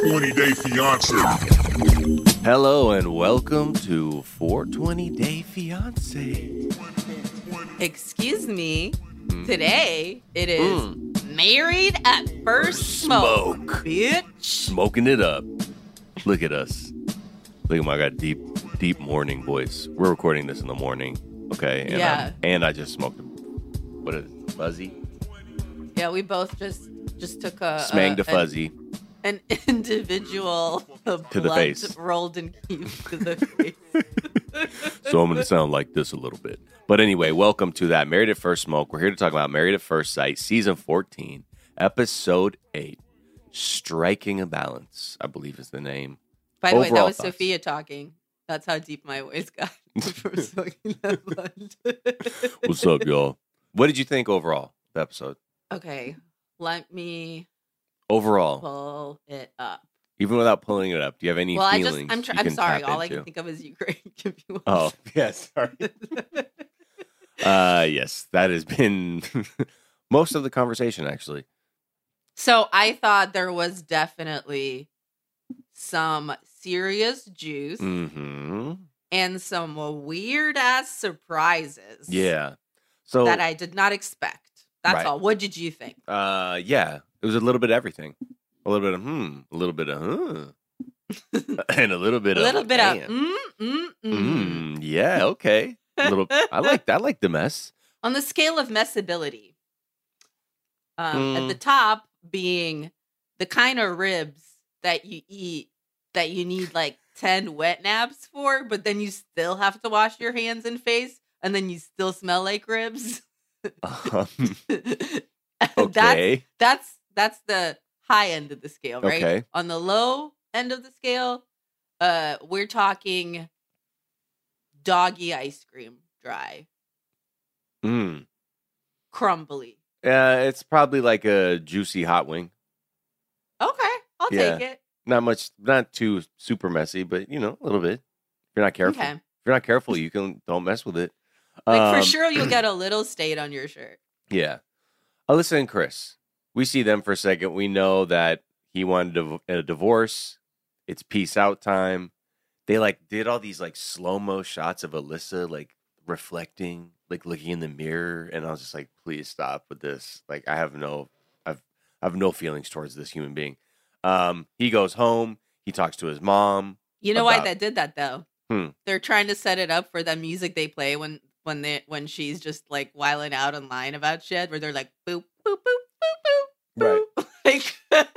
420 Day Fiance. Hello and welcome to 420 Day Fiance. Excuse me. Today it is hmm. married at first smoke, Smoke. bitch. Smoking it up. Look at us. Look at my got deep, deep morning voice. We're recording this in the morning, okay? And Yeah. I'm- and I just smoked. A, what is it? Fuzzy? Yeah, we both just just took a Smanged a, a fuzzy. an, an individual To the face. rolled and to the face. so I'm going to sound like this a little bit. But anyway, welcome to that Married at First Smoke. We're here to talk about Married at First Sight, season 14, episode 8. Striking a balance, I believe is the name. By the way, that was thoughts. Sophia talking. That's how deep my voice got from smoking that blunt. What's up, y'all? What did you think overall, the episode? okay, let me Overall, pull it up. even without pulling it up, do you have any well, I feelings? just I'm tr- I'm sorry. All I can think of is Ukraine. If you want. Oh, yes, sorry. Uh, yes, that has been most of the conversation, actually. So I thought there was definitely some serious juice hmm and some weird ass surprises. Yeah. So, that I did not expect. That's Right. all. What did you think? uh, yeah, it was a little bit of everything. A little bit of hmm, a little bit of huh, and a little bit A of little bit damn. of mm, mm, mm. Mm, yeah, okay. A little. I like. I like the mess. On the scale of messability, um, at Mm. the top being the kind of ribs that you eat that you need like 10 wet naps for, but then you still have to wash your hands and face, and then you still smell like ribs. Um, okay. that's that's the high end of the scale, right? Okay. On the low end of the scale, uh, we're talking doggy ice cream, dry, Mm. crumbly. Uh, it's probably like a juicy hot wing. Okay, I'll Yeah. take it. Not much. Not too super messy, but you know, a little bit. If you're not careful, Okay, if you're not careful, you can don't mess with it. like Um, for sure you'll get a little stain on your shirt. Yeah. Alyssa and Chris, we see them for a second. We know that he wanted a, a divorce. It's peace out time. They like did all these like slow mo shots of Alyssa like reflecting, like looking in the mirror, and I was just like, please stop with this. Like I have no, I've I have no feelings towards this human being. Um, he goes home. He talks to his mom. You know why that did that though? Hmm. They're trying to set it up for the music they play when when they when she's just like whiling out online about shit, where they're like boop boop boop. Right. Like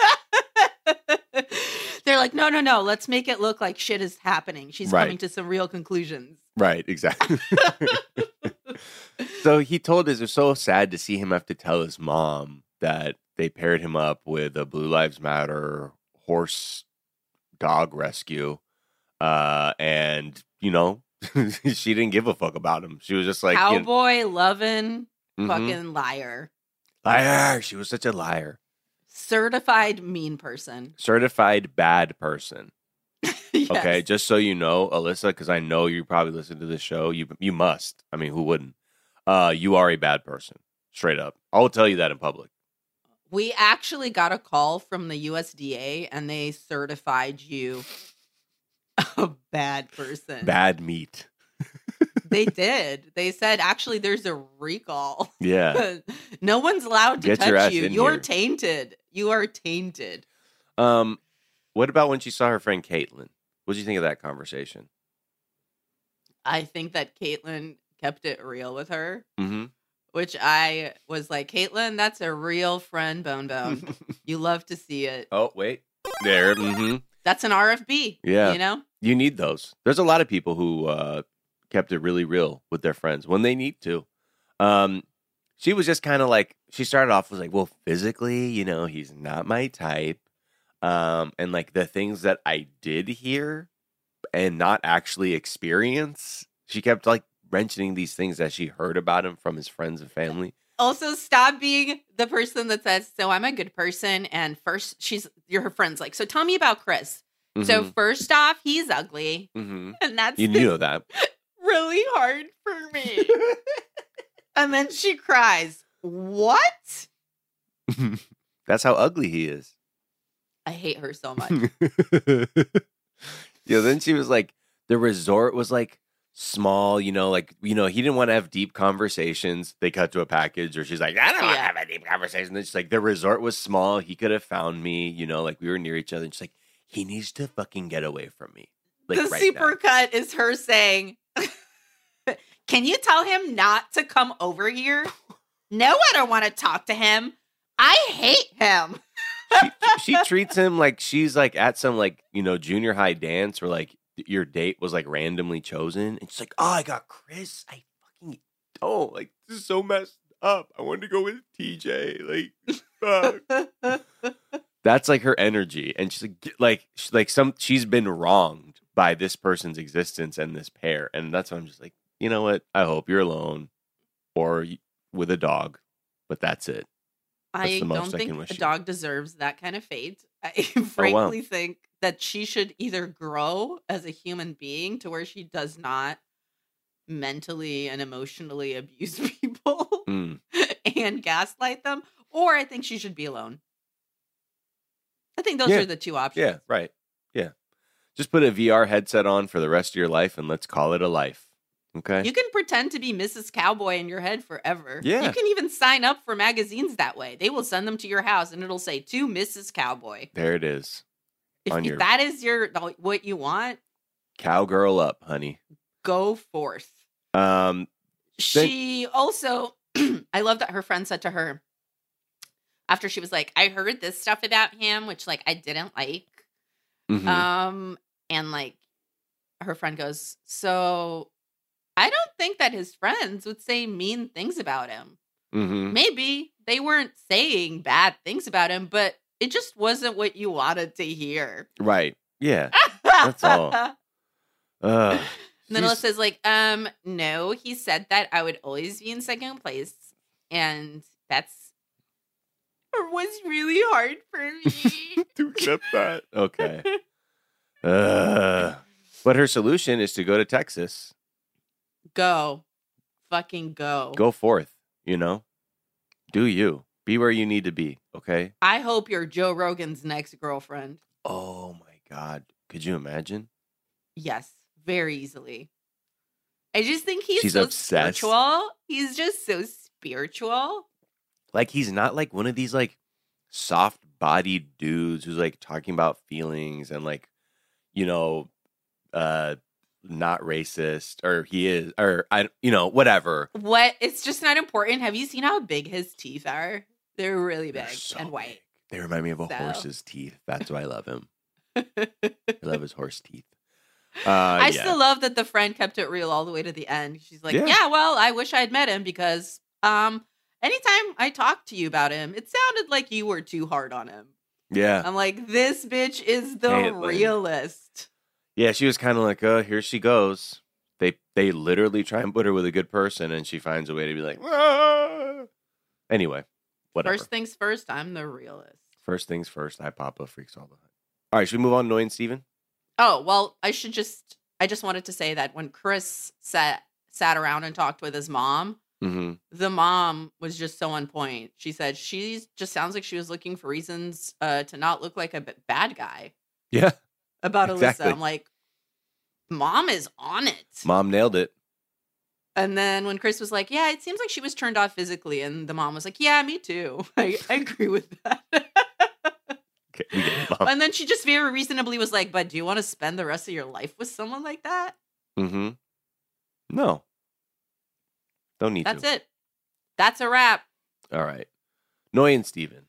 they're like, no, no, no. Let's make it look like shit is happening. She's Right. coming to some real conclusions. Right, exactly. so he told us it was so sad to see him have to tell his mom that they paired him up with a Blue Lives Matter horse dog rescue. Uh, and, you know, she didn't give a fuck about him. She was just like, you know, Cowboy loving mhm. fucking liar, liar. She was such a liar. certified mean person. Certified bad person. Yes. Okay, just so you know, Alyssa, because I know you probably listen to this show. You you must. I mean, who wouldn't? Uh, you are a bad person, straight up. I will tell you that in public. We actually got a call from the USDA and they certified you a bad person. Bad meat. They did. They said actually there's a recall. Yeah. no one's allowed to Get touch you. You're here. tainted. You are tainted. Um, what about when she saw her friend Caitlin? What did you think of that conversation? I think that Caitlin kept it real with her, Mm-hmm. which I was like, Caitlin, that's a real friend, Bone Bone. you love to see it. oh wait, there. Mm-hmm. That's an RFB. Yeah. You know? You need those. There's a lot of people who uh, kept it really real with their friends when they need to. Um, she was just kind of like she started off was like, well, physically, you know, he's not my type. Um, and like the things that I did hear and not actually experience, she kept like mentioning these things that she heard about him from his friends and family. also stop being the person that says so i'm a good person and first she's you're her friend's like so tell me about chris so first off he's ugly hmm and that's you, you know that. Really hard for me and then she cries what That's how ugly he is. I hate her so much. yeah, then she was like, the resort was like small, you know, like, you know, he didn't want to have deep conversations. They cut to a package, or she's like, I don't want to Yeah. have a deep conversation. Then she's like, the resort was small. He could have found me, you know, like we were near each other. And she's like, he needs to fucking get away from me. Like, the right super now. cut is her saying, Can you tell him not to come over here? No, I don't want to talk to him. I hate him. she treats him like she's like at some like you know junior high dance where like your date was like randomly chosen and she's like oh i got chris i fucking don't like this is so messed up i wanted to go with tj like fuck. that's like her energy and she's like like like some she's been wronged by this person's existence and this pair and that's why i'm just like you know what i hope you're alone or with a dog but that's it That's I don't think a you. dog deserves that kind of fate. I Oh, wow. frankly think that she should either grow as a human being to where she does not mentally and emotionally abuse people Mm. and gaslight them, or I think she should be alone. I think those Yeah. are the two options. Yeah, right. Just put a VR headset on for the rest of your life and let's call it a life. Okay. You can pretend to be Mrs. Cowboy in your head forever. Yeah. You can even sign up for magazines that way. They will send them to your house and it'll say to Mrs. Cowboy. there it is. If your- that is your what you want, Cowgirl up, honey. go forth. Um, She also I love that her friend said to her after she was like, I heard this stuff about him, which like I didn't like. Mhm. Um, and like her friend goes, So I don't think that his friends would say mean things about him. Mhm. Maybe they weren't saying bad things about him, but it just wasn't what you wanted to hear. Right. Yeah. That's all. Ugh. And then Alyssa's like, um, no, he said that I would always be in second place. And that's was really hard for me. to accept that. Okay. Uh, but her solution is to go to Texas. go. Fucking go. Go forth, you know? Do you. Be where you need to be, okay? I hope you're Joe Rogan's next girlfriend. Oh my God. Could you imagine? Yes, very easily. I just think he's She's so obsessed. spiritual. He's just so spiritual. Like he's not like one of these like soft bodied dudes who's like talking about feelings and like, you know, uh not racist or he is or I you know, whatever. What? It's just not important. Have you seen how big his teeth are? They're really They're big so and white. big. They remind me of a So- horse's teeth. That's why I love him. I love his horse teeth. Uh, I yeah. still love that the friend kept it real all the way to the end. She's like, Yeah. "Yeah, well, I wish I'd met him because um anytime I talked to you about him, it sounded like you were too hard on him." yeah. I'm like, "This bitch is the realist." Yeah, she was kind of like, "Oh, here she goes." They they literally try and put her with a good person, and she finds a way to be like, "Ah." anyway, whatever. First things first, I'm the realist. First things first, I Papa freaks all the time. All right, should we move on to Noi and Steven? Oh, well, I should just I just wanted to say that when Chris sat sat around and talked with his mom, Mm-hmm. the mom was just so on point. She said she just sounds like she was looking for reasons uh, to not look like a b- bad guy Yeah, about Exactly. Alyssa. I'm like, mom is on it. mom nailed it. And then when Chris was like, yeah, it seems like she was turned off physically, and the mom was like, yeah, me too. I, I agree with that. Okay, it, and then she just very reasonably was like, but do you want to spend the rest of your life with someone like that? Mm-hmm. No, don't need That's to. it. That's a wrap. All right, Noi and Steven.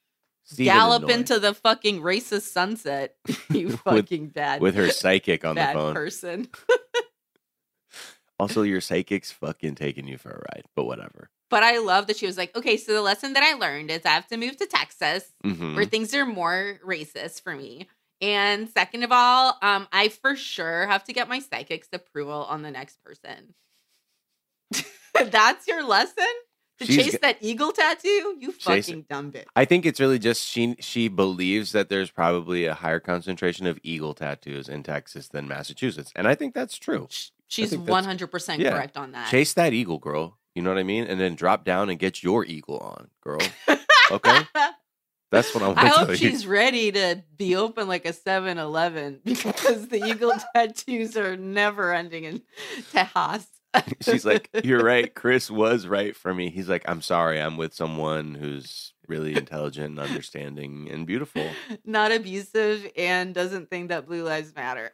Steven and Gallop Noi into the fucking racist sunset, you With- fucking bad, with her psychic on the bad phone. person. Also, your psychic's fucking taking you for a ride, but whatever. But I love that she was like, okay, so the lesson that I learned is I have to move to Texas Mm-hmm. where things are more racist for me. And second of all, um, I for sure have to get my psychic's approval on the next person. That's your lesson? To She's chase g- that eagle tattoo? You fucking dumb bitch. I think it's really just she she believes that there's probably a higher concentration of eagle tattoos in Texas than Massachusetts, and I think that's true. She's 100% yeah. correct on that. Chase that eagle, girl. You know what I mean? And then drop down and get your eagle on, girl. Okay? That's what I want I to hope you. she's ready to be open like a 7 Eleven because the eagle tattoos are never ending in Tejas. She's like, You're right. Chris was right for me. He's like, I'm sorry. I'm with someone who's really intelligent and understanding and beautiful. not abusive and doesn't think that blue lives matter.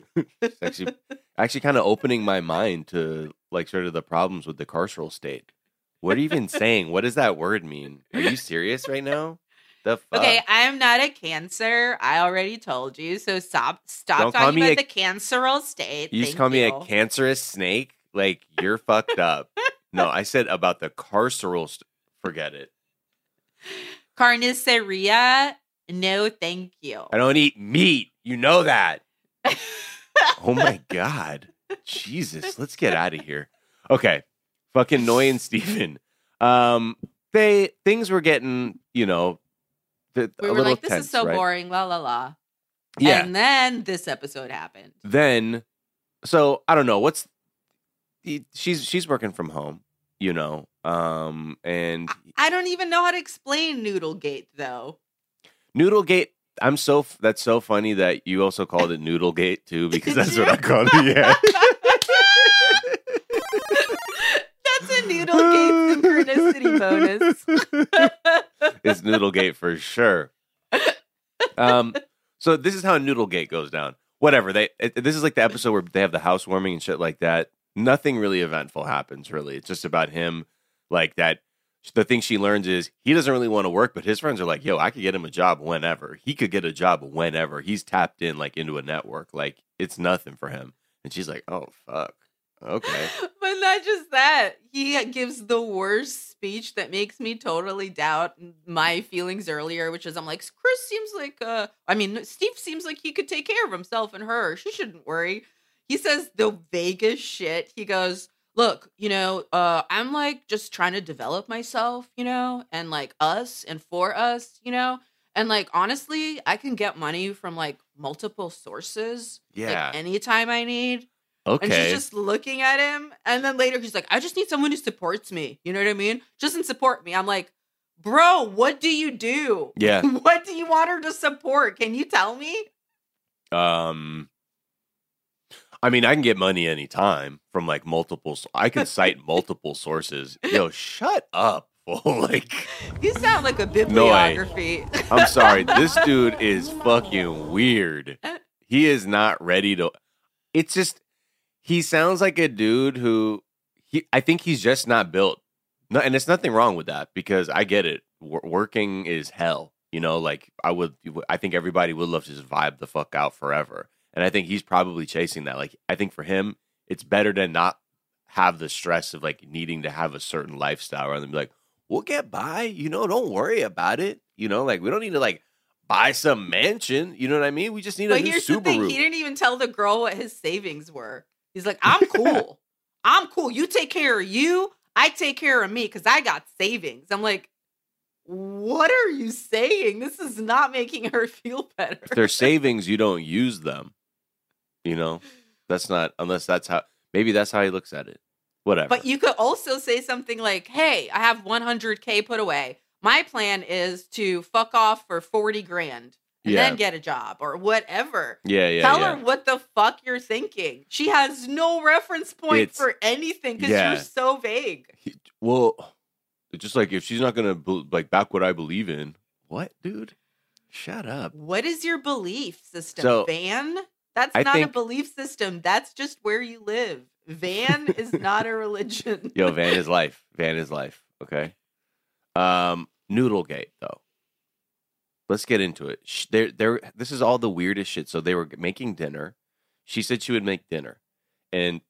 Actually actually kind of opening my mind to like sort of the problems with the carceral state. What are you even saying? What does that word mean? Are you serious right now? The fuck? Okay, I'm not a cancer. I already told you. So stop stop Don't talking about a- the canceral state. You just Thank call me a cancerous snake? Like you're fucked up. No, I said about the carceral. St- Forget it. Carniceria. No, thank you. I don't eat meat. You know that. Oh my god, Jesus! Let's get out of here. Okay, fucking Noi and Steven. Um, they things were getting you know, the, we were like, this tense, is so right? boring, la la la. Yeah. And then this episode happened. then, so I don't know what's. She's she's working from home, you know, um, and I don't even know how to explain Noodlegate though. Noodlegate. I'm so that's so funny that you also called it Noodlegate too because that's what I called it. Yeah. That's a Noodlegate synchronicity bonus. it's Noodlegate for sure. Um, so this is how Noodlegate goes down. Whatever they, it, this is like the episode where they have the housewarming and shit like that. Nothing really eventful happens. Really, it's just about him. Like that. The thing she learns is he doesn't really want to work, but his friends are like, "Yo, I could get him a job whenever. He could get a job whenever. He's tapped in like into a network. Like it's nothing for him." And she's like, "Oh fuck, okay." but not just that. He gives the worst speech that makes me totally doubt my feelings earlier, which is I'm like, Chris seems like uh I mean, Steve seems like he could take care of himself and her. She shouldn't worry. He says the vaguest shit. He goes, Look, you know, uh, I'm like just trying to develop myself, you know, and like us and for us, you know. And like honestly, I can get money from like multiple sources. Yeah. Like anytime I need. And she's just looking at him. And then later he's like, I just need someone who supports me. You know what I mean? Just doesn't support me. I'm like, bro, what do you do? yeah. what do you want her to support? Can you tell me? Um, I mean, I can get money anytime from like multiple. I can cite multiple sources. Yo, shut up, like, You sound like a bibliography. I'm sorry, this dude is fucking weird. He is not ready to. It's just he sounds like a dude who he. I think he's just not built. No, and it's nothing wrong with that because I get it. Wor- working is hell. You know, like I would. I think everybody would love to just vibe the fuck out forever. And I think he's probably chasing that. Like, I think for him, it's better to not have the stress of like needing to have a certain lifestyle rather than be like, we'll get by, you know, don't worry about it. You know, like we don't need to like buy some mansion. You know what I mean? We just need a But new here's the thing, he didn't even tell the girl what his savings were. He's like, I'm cool. I'm cool. You take care of you. I take care of me because I got savings. I'm like, what are you saying? This is not making her feel better. if they're savings, you don't use them. You know, that's not unless that's how maybe that's how he looks at it. Whatever. But you could also say something like, "Hey, I have 100k put away. My plan is to fuck off for 40 grand and Yeah. then get a job or whatever." yeah, yeah, Tell yeah. her what the fuck you're thinking. She has no reference point It's- for anything because yeah. you're so vague. Well, it's just like if she's not gonna like back what I believe in, what, dude? Shut up. What is your belief system, So, Van? That's I not a belief system. That's just where you live. Van is not a religion. Yo, Van is life. Van is life. Okay. Um, Noodlegate though. Let's get into it. There, there. This is all the weirdest shit. So they were making dinner. She said she would make dinner, and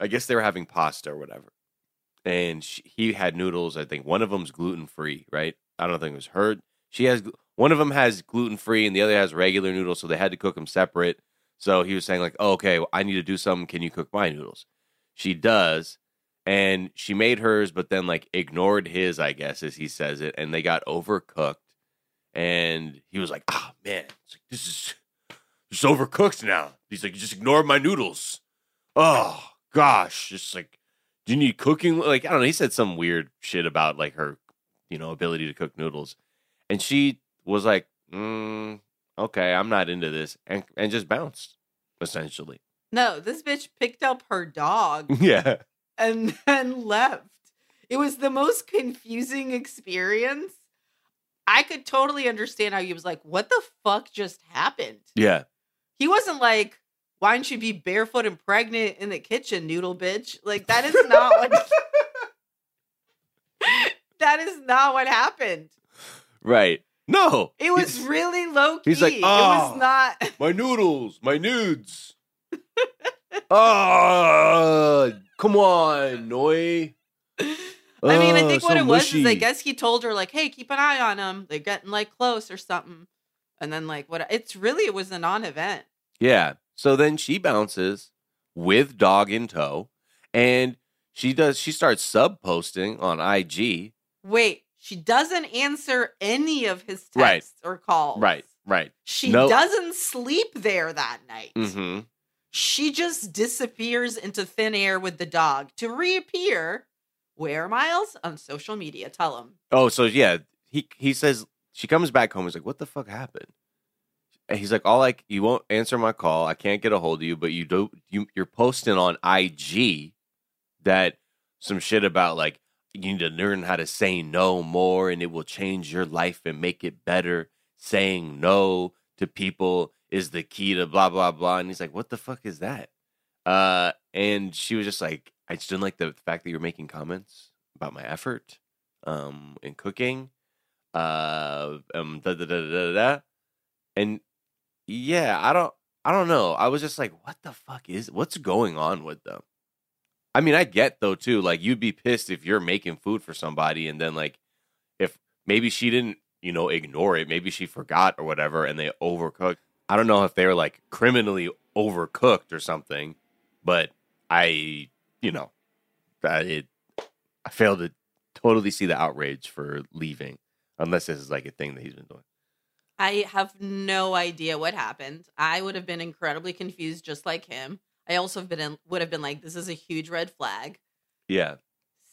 I guess they were having pasta or whatever. And she, he had noodles. I think one of them's gluten free, right? I don't think it was her. She has one of them has gluten free, and the other has regular noodles. So they had to cook them separate. So he was saying like, oh, "Okay, well, I need to do something. Can you cook my noodles?" She does, and she made hers, but then like ignored his, I guess, as he says it, and they got overcooked. And he was like, "Ah, man, it's like, this is just overcooked now." He's like, "You just ignore my noodles." Oh gosh, just like, do you need cooking? Like, I don't know. He said some weird shit about like her, you know, ability to cook noodles. and she was like, mm, "Okay, I'm not into this," and and just bounced essentially. No, this bitch picked up her dog yeah, and then left. It was the most confusing experience. I could totally understand how he was like, what the fuck just happened? yeah, He wasn't like, why don't you be barefoot and pregnant in the kitchen, noodle bitch? Like, that is not what. that is not what happened. right. No, It was really low key. he's like, it "Oh." was not. my noodles, my nudes. Ah, come on, Noi. I mean, I Ah, think what so it was is I guess he told her like, "Hey, keep an eye on him. They're getting like close or something." And then like what? It's really it was a non-event. Yeah. So then she bounces with dog in tow, and she does. She starts sub posting on IG. Wait, she doesn't answer any of his Right. texts or calls. Right. Right. She No- doesn't sleep there that night. Mm-hmm. She just disappears into thin air with the dog to reappear. Where Miles on social media? Tell him. Oh, so yeah, he he says she comes back home. He's like, "What the fuck happened?" And he's like, "All like you won't answer my call. I can't get a hold of you, but you do. You you're posting on IG that some shit about like you need to learn how to say no more, and it will change your life and make it better. Saying no to people is the key to blah blah blah." And he's like, "What the fuck is that?" Uh, and she was just like, "I just didn't like the fact that you're making comments about my effort." um in cooking uh um da, da, da, da, da, da. and yeah i don't i don't know i was just like what the fuck is what's going on with them i mean i get though too like you'd be pissed if you're making food for somebody and then like if maybe she didn't you know ignore it maybe she forgot or whatever and they overcooked i don't know if they were like criminally overcooked or something but i you know that it i failed to totally see the outrage for leaving unless this is like a thing that he's been doing I have no idea what happened. I would have been incredibly confused, just like him. I also have been in, would have been like, "This is a huge red flag." yeah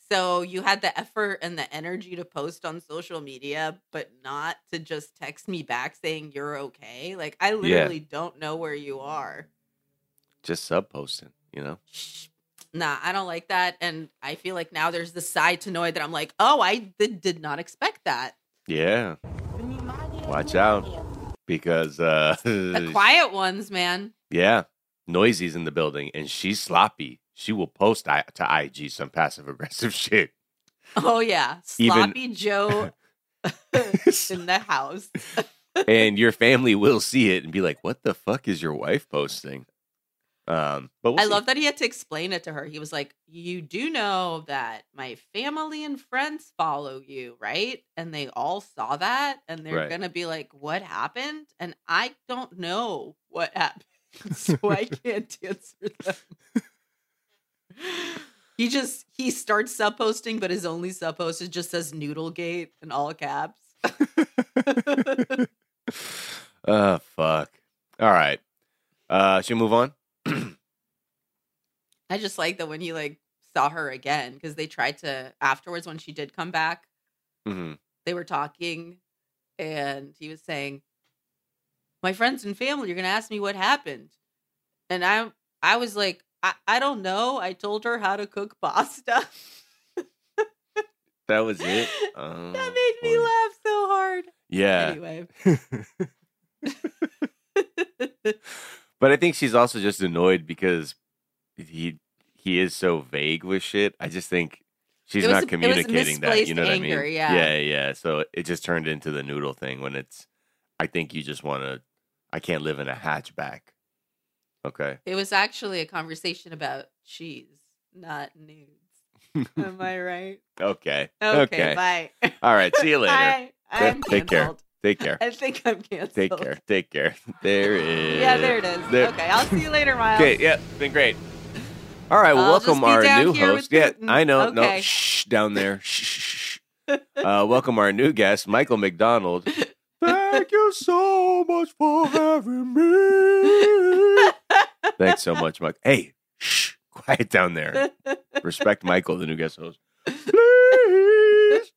So you had the effort and the energy to post on social media, but not to just text me back saying you're okay. Like I literally don't know where you are. just sub posting you know. Nah, I don't like that, and I feel like now there's the side to Noi that I'm like, oh, I did, did not expect that. yeah watch out because uh The quiet ones, man. yeah noisy's in the building and she's sloppy she will post I- to ig some passive aggressive shit Oh yeah, Even- sloppy Joe in the house. and your family will see it and be like what the fuck is your wife posting um but we'll I see. love that he had to explain it to her. He was like, "You do know that my family and friends follow you, right? And they all saw that, and they're Right. gonna be like, "What happened?" And I don't know what happened, so I can't answer them. he just he starts sub posting, but his only sub post is just says Noodlegate in all caps. oh fuck all right uh should we move on I just like that when he like saw her again because they tried to afterwards when she did come back. hmm they were talking and he was saying my friends and family you're going to ask me what happened. And i i was like I, I don't know. I told her how to cook pasta. That was it? Oh, that made me laugh so hard. Yeah. Anyway. But I think she's also just annoyed because he he is so vague with shit. I just think she's not communicating that. You know what I mean? yeah. yeah, yeah. So it just turned into the noodle thing when it's. I think you just want to. I can't live in a hatchback. Okay. it was actually a conversation about cheese not nudes am i right Okay. okay, bye All right. See you later. I, i'm Take care. canceled. Take care. i think i'm canceled Take care. Take care. There is. yeah there it is There- okay i'll see you later miles Okay. Yeah. Been great. All right. Well, I'll welcome our new host. Yeah, Putin. I know. No, shh, down there. Shh, shh, shh. Uh, welcome our new guest, Michael McDonald. Thank you so much for having me. Thanks so much, Mike. Hey, shh, quiet down there. Respect Michael, the new guest host. Please.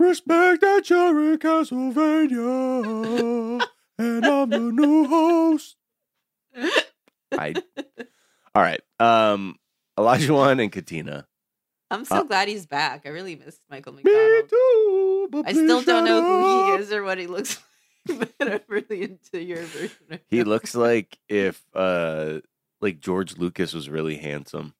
Respect that you're in Castlevania, and I'm the new host. I. All right. Um, Olajuwon and Katina. I'm so Uh, glad he's back. I really missed Michael Me McDonald. too. I still don't know who he is or what he looks like, but I'm really into your version. Of He looks like if uh like George Lucas was really handsome.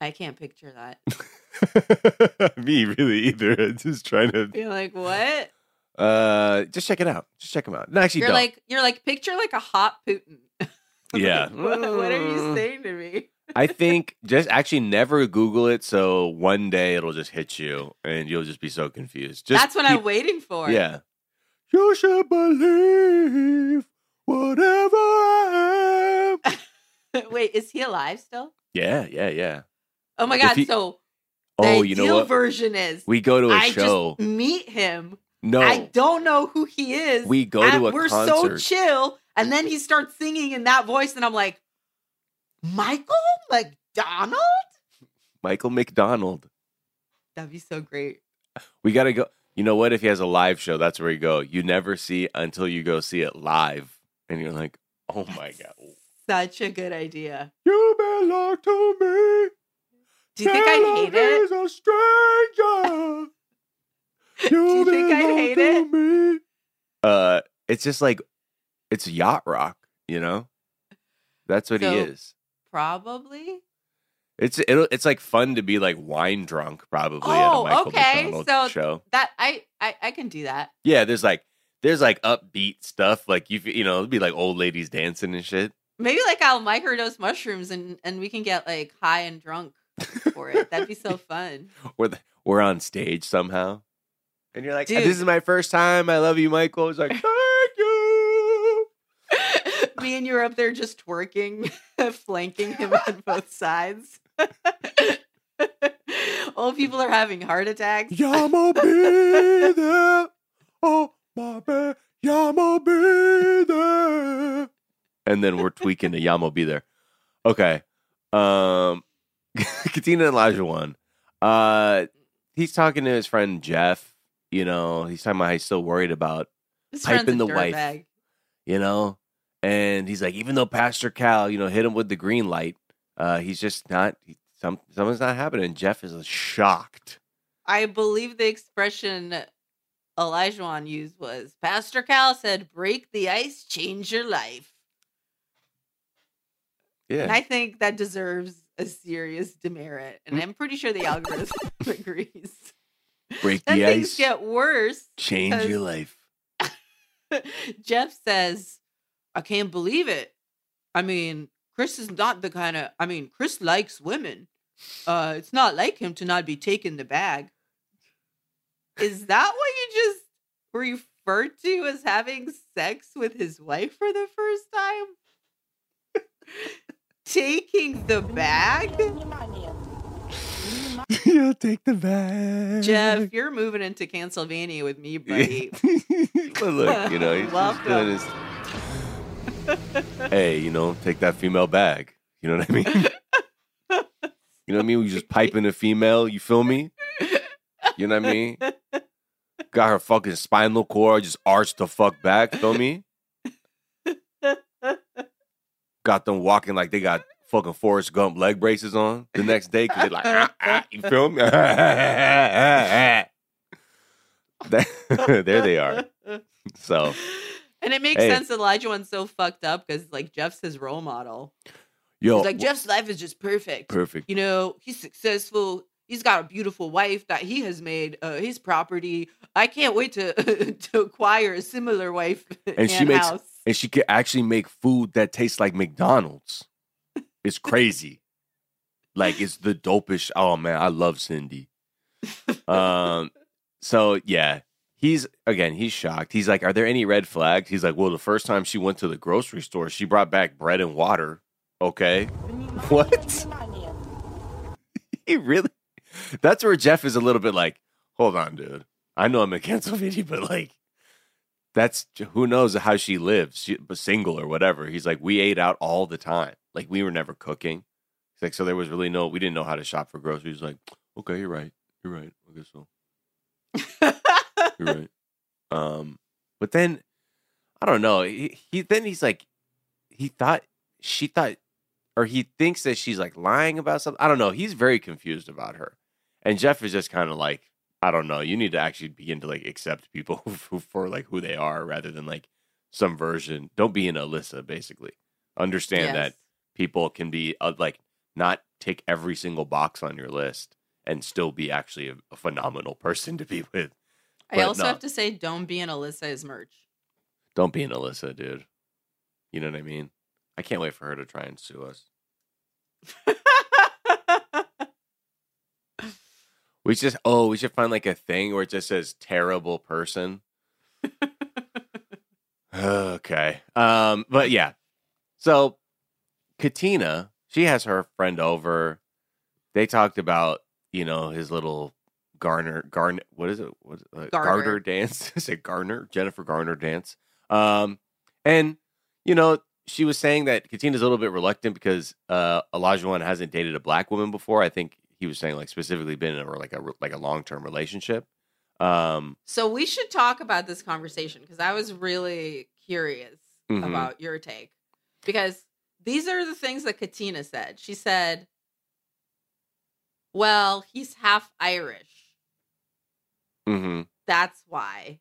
I can't picture that. Me really either. I'm just trying to You're like, what? uh just check it out. Just check him out. No, actually You're don't. like, you're like, picture like a hot Putin. I'm Yeah. like, what, what are you Mm. saying to me? I think just actually never Google it so one day it'll just hit you and you'll just be so confused. Just That's what I'm waiting for. Yeah. You should believe whatever I am. Wait, is he alive still? Yeah, yeah, yeah. Oh my god! he- so Oh, the you know what? version is We go to a I show. just meet him. no, I don't know who he is. we go to a we're concert. so chill, and then he starts singing in that voice, and I'm like, Michael McDonald. Michael McDonald. That'd be so great. We got to go. You know what? If he has a live show, that's where you go. You never see until you go see it live, and you're like, "Oh my god, Such a good idea. you belong to me." Do you think I'd hate it? A stranger. Do you think I'd hate it? me. Uh, it's just like it's yacht rock. You know, that's what he is. Probably. It's it'll, it's like fun to be like wine drunk probably at a Oh, okay. McDonald So- show. That I, I I can do that. Yeah, there's like there's like upbeat stuff like you you know it'd be like old ladies dancing and shit. Maybe like I'll microdose mushrooms and and we can get like high and drunk for it. That'd be so fun. We're the, we're on stage somehow, and you're like, Dude. "This is my first time. I love you, Michael." It's like. Me and you are up there just twerking, flanking him on both sides. Old people are having heart attacks. Yamo be there. Oh my bad. Yamo be there. And then we're tweaking to Yah Mo B There. Okay. Um Katina and Olajuwon. Uh he's talking to his friend Jeff. You know, he's talking about how he's still worried about, His Piping the wife. dirtbag. you know, and he's like, even though Pastor Cal, you know, hit him with the green light, uh, he's just not he, some something's not happening. Jeff is shocked. I believe the expression Elijah used was Pastor Cal said, break the ice, change your life. Yeah. And I think that deserves a serious demerit. And I'm pretty sure the algorithm agrees. Break the things ice. get worse. change your life. Jeff says, I can't believe it. I mean, Chris is not the kind of, I mean, Chris likes women. Uh, it's not like him to not be taking the bag. Is that what you just referred to as having sex with his wife for the first time? taking the bag? You'll take the bag. Jeff, you're moving into Pennsylvania with me, buddy. but look, you know, he's just doing his. hey, you know, take that female bag. You know what I mean? You know what I mean? We just piping a female. You feel me? You know what I mean? Got her fucking spinal cord just arched the fuck back. Feel me? Got them walking like they got fucking Forrest Gump leg braces on the next day because they're like, ah, ah, you feel me? There they are. So And it makes Hey. sense that Olajuwon's so fucked up because like Jeff's his role model. yo, He's like, Jeff's life is just perfect. perfect. You know, he's successful. He's got a beautiful wife that he has made uh, his property. I can't wait to to acquire a similar wife And she and makes- house. and she can actually make food that tastes like McDonald's. It's crazy. like it's the dopest. Oh man, I love Cindy. Um, so yeah, he's again, he's shocked. He's like, "Are there any red flags?" He's like, "Well, the first time she went to the grocery store, she brought back bread and water." Okay, what? he really? That's where Jeff is a little bit like, "Hold on, dude. I know I'm in Pennsylvania, but like." that's who knows how she lives, she, single or whatever. He's like, we ate out all the time. Like we were never cooking. He's like, so there was really no, we didn't know how to shop for groceries. He's like, okay, you're right, you're right. I guess so. Right. Um, but then I don't know. He, he then he's like, he thought she thought, or he thinks that she's like lying about something. I don't know. He's very confused about her, and Jeff is just kind of like, I don't know. You need to actually begin to like accept people who, for like who they are rather than like some version. Don't be an Alyssa, basically. Understand that people can be uh, like not tick every single box on your list and still be actually a, a phenomenal person to be with. I also no. have to say, don't be an Alyssa is merch. Don't be an Alyssa, dude. You know what I mean? I can't wait for her to try and sue us. We just oh, we should find like a thing where it just says terrible person. okay. Um, but yeah. So Katina, she has her friend over. They talked about, you know, his little Garner Garner what is it? What is it? Uh, Garner. Garner dance. Is it Garner? Jennifer Garner dance. Um and you know, she was saying that Katina's a little bit reluctant because uh Olajuwon hasn't dated a black woman before. I think he was saying like specifically been in a, like a like a long term relationship. Um, so we should talk about this conversation because I was really curious Mhm. about your take because these are the things that Katina said. She said, "Well, he's half Irish. Mhm. That's why."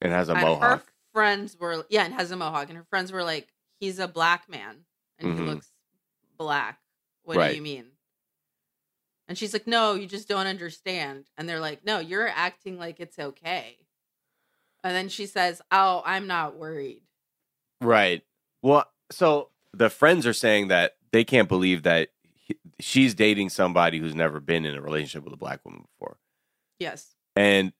It has a and her mohawk. friends were yeah, and has a mohawk, and her friends were like, "He's a black man, and Mhm. he looks black. What Right. do you mean?" And she's like, "No, you just don't understand." And they're like, "No, you're acting like it's okay." And then she says, "Oh, I'm not worried." Right. Well, so the friends are saying that they can't believe that he, she's dating somebody who's never been in a relationship with a black woman before. Yes. And,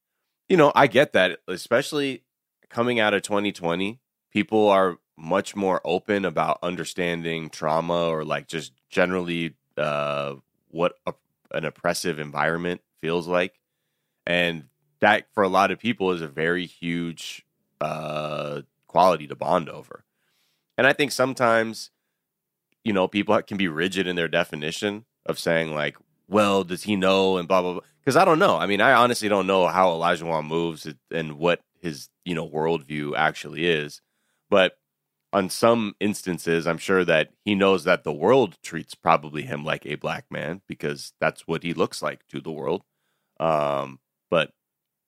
you know, I get that, especially coming out of 2020, people are much more open about understanding trauma or like just generally uh, what a, an oppressive environment feels like. And that, for a lot of people, is a very huge uh, quality to bond over. And I think sometimes, you know, people can be rigid in their definition of saying, like, well, does he know and blah blah blah? Because I don't know. I mean, I honestly don't know how Olajuwon moves and what his you know worldview actually is. But on some instances, I'm sure that he knows that the world treats probably him like a black man because that's what he looks like to the world. Um, but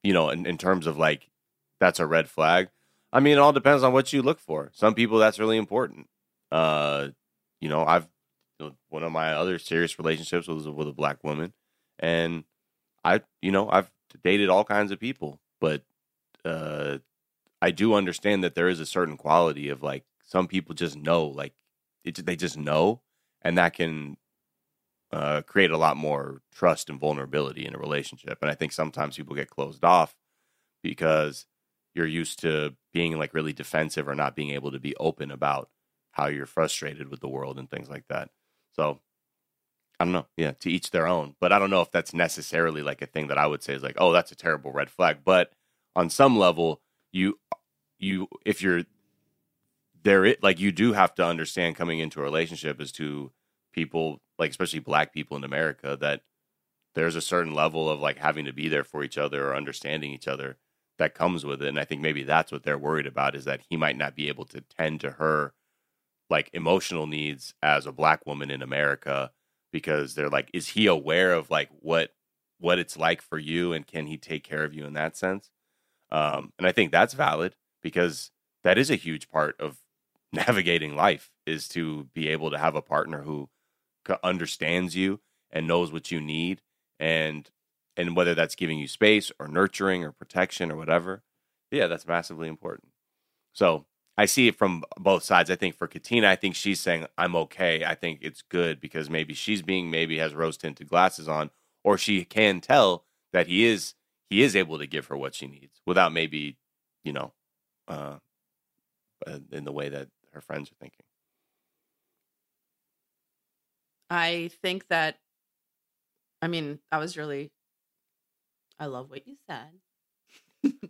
you know, in, in terms of like that's a red flag. I mean, it all depends on what you look for. Some people that's really important. Uh, you know, I've one of my other serious relationships was with a black woman, and I, you know, I've dated all kinds of people, but uh, I do understand that there is a certain quality of like some people just know, like it, they just know, and that can uh, create a lot more trust and vulnerability in a relationship. And I think sometimes people get closed off because you're used to being like really defensive or not being able to be open about how you're frustrated with the world and things like that. So I don't know. Yeah, to each their own. But I don't know if that's necessarily like a thing that I would say is like, oh, that's a terrible red flag. But on some level, you you if you're there it like you do have to understand coming into a relationship as to people like especially black people in America that there's a certain level of like having to be there for each other or understanding each other that comes with it. And I think maybe that's what they're worried about is that he might not be able to tend to her like emotional needs as a black woman in America because they're like, is he aware of like what what it's like for you and can he take care of you in that sense? Um, and I think that's valid because that is a huge part of navigating life is to be able to have a partner who understands you and knows what you need and and whether that's giving you space or nurturing or protection or whatever yeah that's massively important so i see it from both sides. I think for katina i think she's saying i'm okay. I think it's good because maybe she's being maybe has rose tinted glasses on or she can tell that he is he is able to give her what she needs without maybe you know uh uh, in the way that her friends are thinking. I think that, I mean, I was really, I love what you said.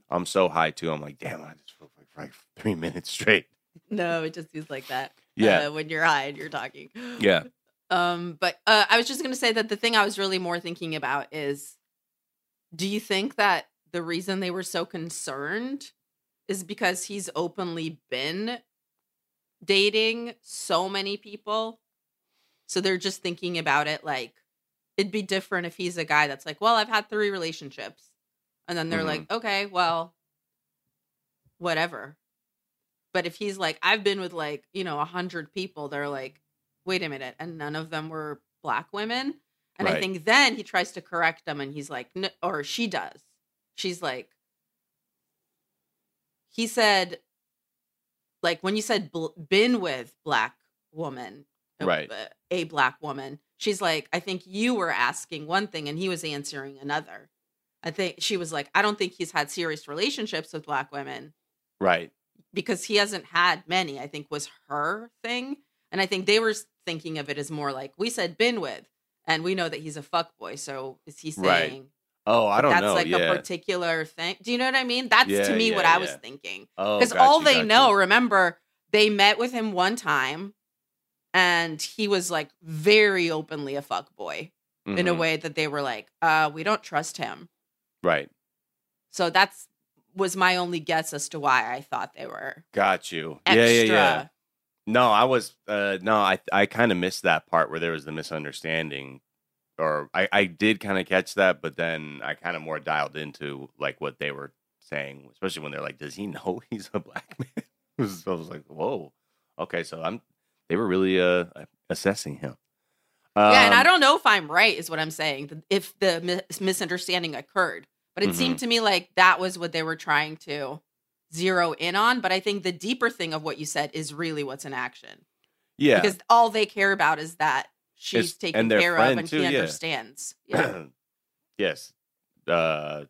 i'm so high too. I'm like damn i just feel like three minutes straight No, it just seems like that. Yeah. uh, when you're high and you're talking. yeah Um, but uh, I was just gonna say that the thing I was really more thinking about is, do you think that the reason they were so concerned is because he's openly been dating so many people. So they're just thinking about it like it'd be different if he's a guy that's like, well, I've had three relationships. And then they're Mhm. like, okay, well, whatever. But if he's like, I've been with like, you know, a hundred people, they're like, wait a minute. And none of them were black women. And I think then he tries to correct them and he's like, no, or she does. She's like, he said, like, when you said bl- been with black woman, uh, Right. uh, a black woman, she's like, I think you were asking one thing and he was answering another. I think she was like, I don't think he's had serious relationships with black women Right. because he hasn't had many, I think was her thing. And I think they were thinking of it as more like we said been with, and we know that he's a fuck boy. So is he saying? Right. Oh, I don't that's know. like yeah. a particular thing? Do you know what I mean? That's Yeah, to me yeah, what I was thinking. oh, Because all they know, remember, they met with him one time and he was like very openly a fuck boy in a Mhm. way that they were like, uh, we don't trust him. Right. So that's was my only guess as to why I thought they were Got you. extra. Yeah, yeah, yeah. No, I was uh no, I I kind of missed that part where there was the misunderstanding or I I did kind of catch that, but then I kind of more dialed into like what they were saying, especially when they're like, "Does he know he's a black man?" Was- I was like, "Whoa, okay." So I'm they were really uh assessing him. yeah, and I Um, don't know if I'm right, is what I'm saying. If the mis- misunderstanding occurred, but it Mm-hmm. seemed to me like that was what they were trying to zero in on. But I think the deeper thing of what you said is really what's in action Yeah, because all they care about is that she's It's- taken care of and too, he yeah. understands. Yeah, yes. Uh,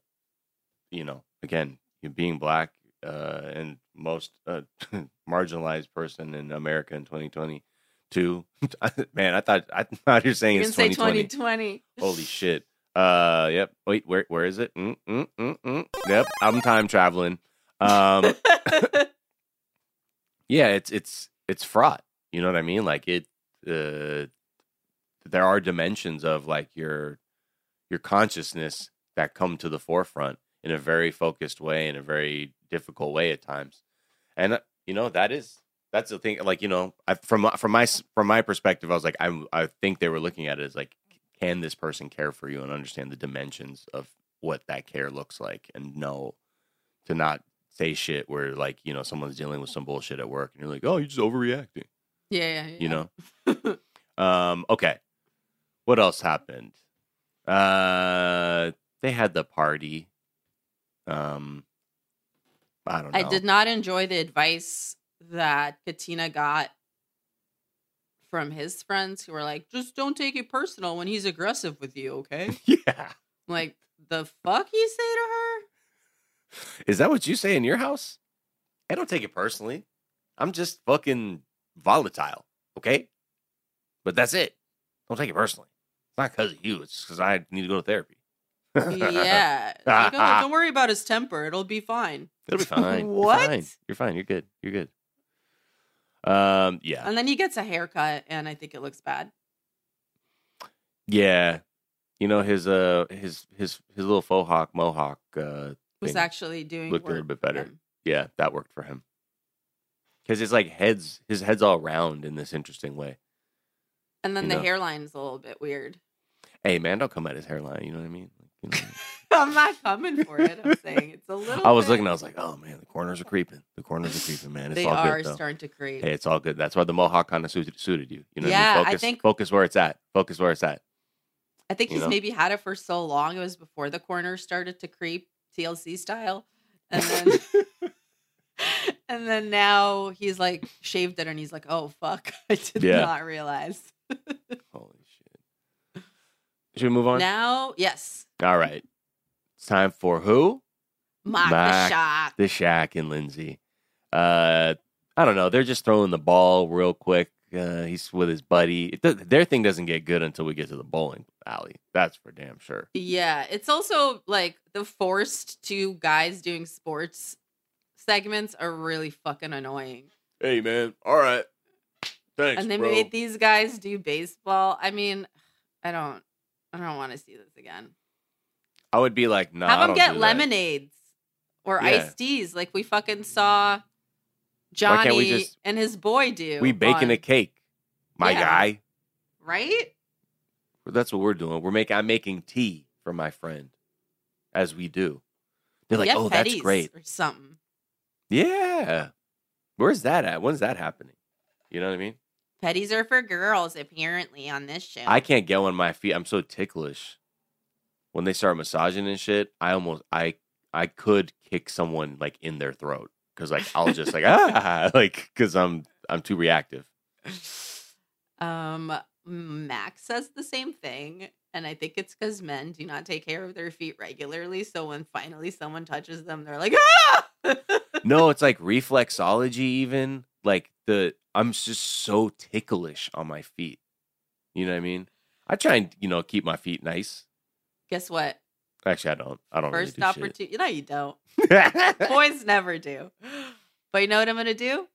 you know, again, being black uh, and most uh, marginalized person in America in 2022. Man, I thought I thought you were saying you it's can say 2020. 2020. Holy shit. Uh, yep. Wait, where where is it? Mm, mm, mm, mm. Yep, I'm time traveling. Um, yeah, it's it's it's fraught. You know what I mean? Like it. Uh, there are dimensions of like your your consciousness that come to the forefront in a very focused way, in a very difficult way at times, and uh, you know that is that's the thing. Like you know, I, from from my from my perspective, I was like, I I think they were looking at it as like, can this person care for you and understand the dimensions of what that care looks like, and know to not say shit where like you know someone's dealing with some bullshit at work and you're like, oh, you're just overreacting. Yeah, yeah, yeah. you know? Um okay. What else happened? Uh they had the party. Um i don't know. I did not enjoy the advice that Katina got from his friends who were like, just don't take it personal when he's aggressive with you, okay? yeah like, the fuck you say to her? is that what you say in your house i don't take it personally i'm just fucking volatile okay but that's it don't take it personally it's not because of you it's because i need to go to therapy yeah. Like, oh, don't worry about his temper. It'll be fine. it'll be fine You're What? fine. you're fine you're good you're good um yeah And then he gets a haircut, and I think it looks bad. Yeah, you know his uh his his his little faux hawk mohawk. Uh, Was actually doing looked a little bit better. Yeah, that worked for him. Because his like heads, his head's all round in this interesting way. And then You the know. hairline's a little bit weird. Hey man, don't come at his hairline. You know what I mean? Like, you know, I'm not coming for it. I'm saying it's a little. I was bit- looking. I was like, oh man, the corners are creeping. The corners are creeping, man. It's They all are good though. starting to creep. Hey, it's all good. That's why the mohawk kind of suited, suited you. You know, Yeah, I I mean? focus, think- focus where it's at. Focus where it's at. I think you he's know? maybe had it for so long. It was before the corners started to creep TLC style. And then and then now he's like shaved it and he's like, oh fuck. I did Yeah. not realize. Holy shit. Should we move on? Now, yes. All right. It's time for who? Mock Mac. the shock. the Shark and Lindsay. Uh, I don't know. They're just throwing the ball real quick. Uh, he's with his buddy. It does, their thing doesn't get good until we get to the bowling alley. That's for damn sure. Yeah. It's also like the forced two guys doing sports segments are really fucking annoying. Hey man, all right. Thanks, and they bro. made these guys do baseball. I mean, I don't I don't want to see this again. I would be like, nah. Have them get lemonades or Yeah. iced teas, like we fucking saw Johnny just- and his boy do. We baking on- a cake, my Yeah. guy. right? That's what we're doing. We're making. I'm making tea for my friend, as we do. They're like, oh, that's great. or something. Yeah. Where's that at? When's that happening? You know what I mean? Petties are for girls, apparently, on this show. I can't get on my feet. I'm so ticklish. When they start massaging and shit, I almost I I could kick someone like in their throat because like I'll just like ah like because I'm I'm too reactive. Um, Max says the same thing, and I think it's because men do not take care of their feet regularly. So when finally someone touches them, they're like, ah! No, it's like reflexology. Even like the I'm just so ticklish on my feet. You know what I mean? I try and you know keep my feet nice. Guess what? Actually, I don't. I don't First really opportunity. No, you don't. do. Boys never do. But you know what I'm gonna do?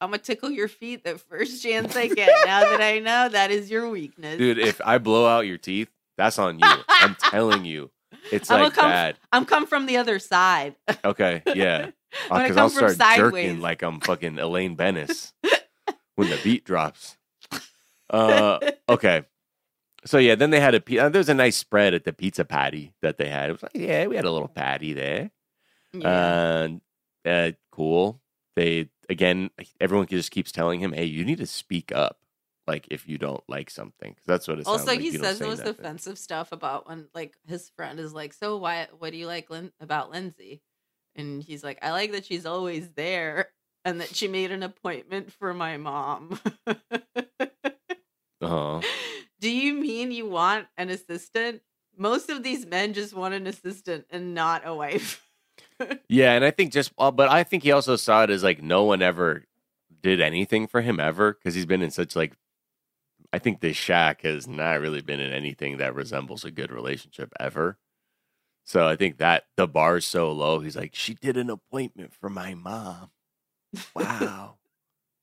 I'm gonna tickle your feet the first chance I get. now that I know that is your weakness, Dude, if I blow out your teeth, that's on you. I'm telling you. It's I'm like come- bad. I'm come from the other side. Okay, yeah. Because I'll start sideways. jerking like I'm fucking Elaine Benes when the beat drops. Uh, okay. So yeah, then they had a uh, there was a nice spread at the pizza patty that they had. It was like, yeah, we had a little patty there. yeah. And uh, cool. They again, everyone just keeps telling him, "Hey, you need to speak up." Like if you don't like something, 'Cause that's what it sounds also, like. he says say the most offensive stuff about when like his friend is like, "So why? What do you like Lin- about Lindsay?" And he's like, "I like that she's always there." And that she made an appointment for my mom. Uh-huh. Do you mean you want an assistant? Most of these men just want an assistant and not a wife. Yeah, and I think just, uh, but I think he also saw it as like no one ever did anything for him ever because he's been in such like. I think this Shark has not really been in anything that resembles a good relationship ever. So I think that the bar's so low. He's like, she did an appointment for my mom. Wow,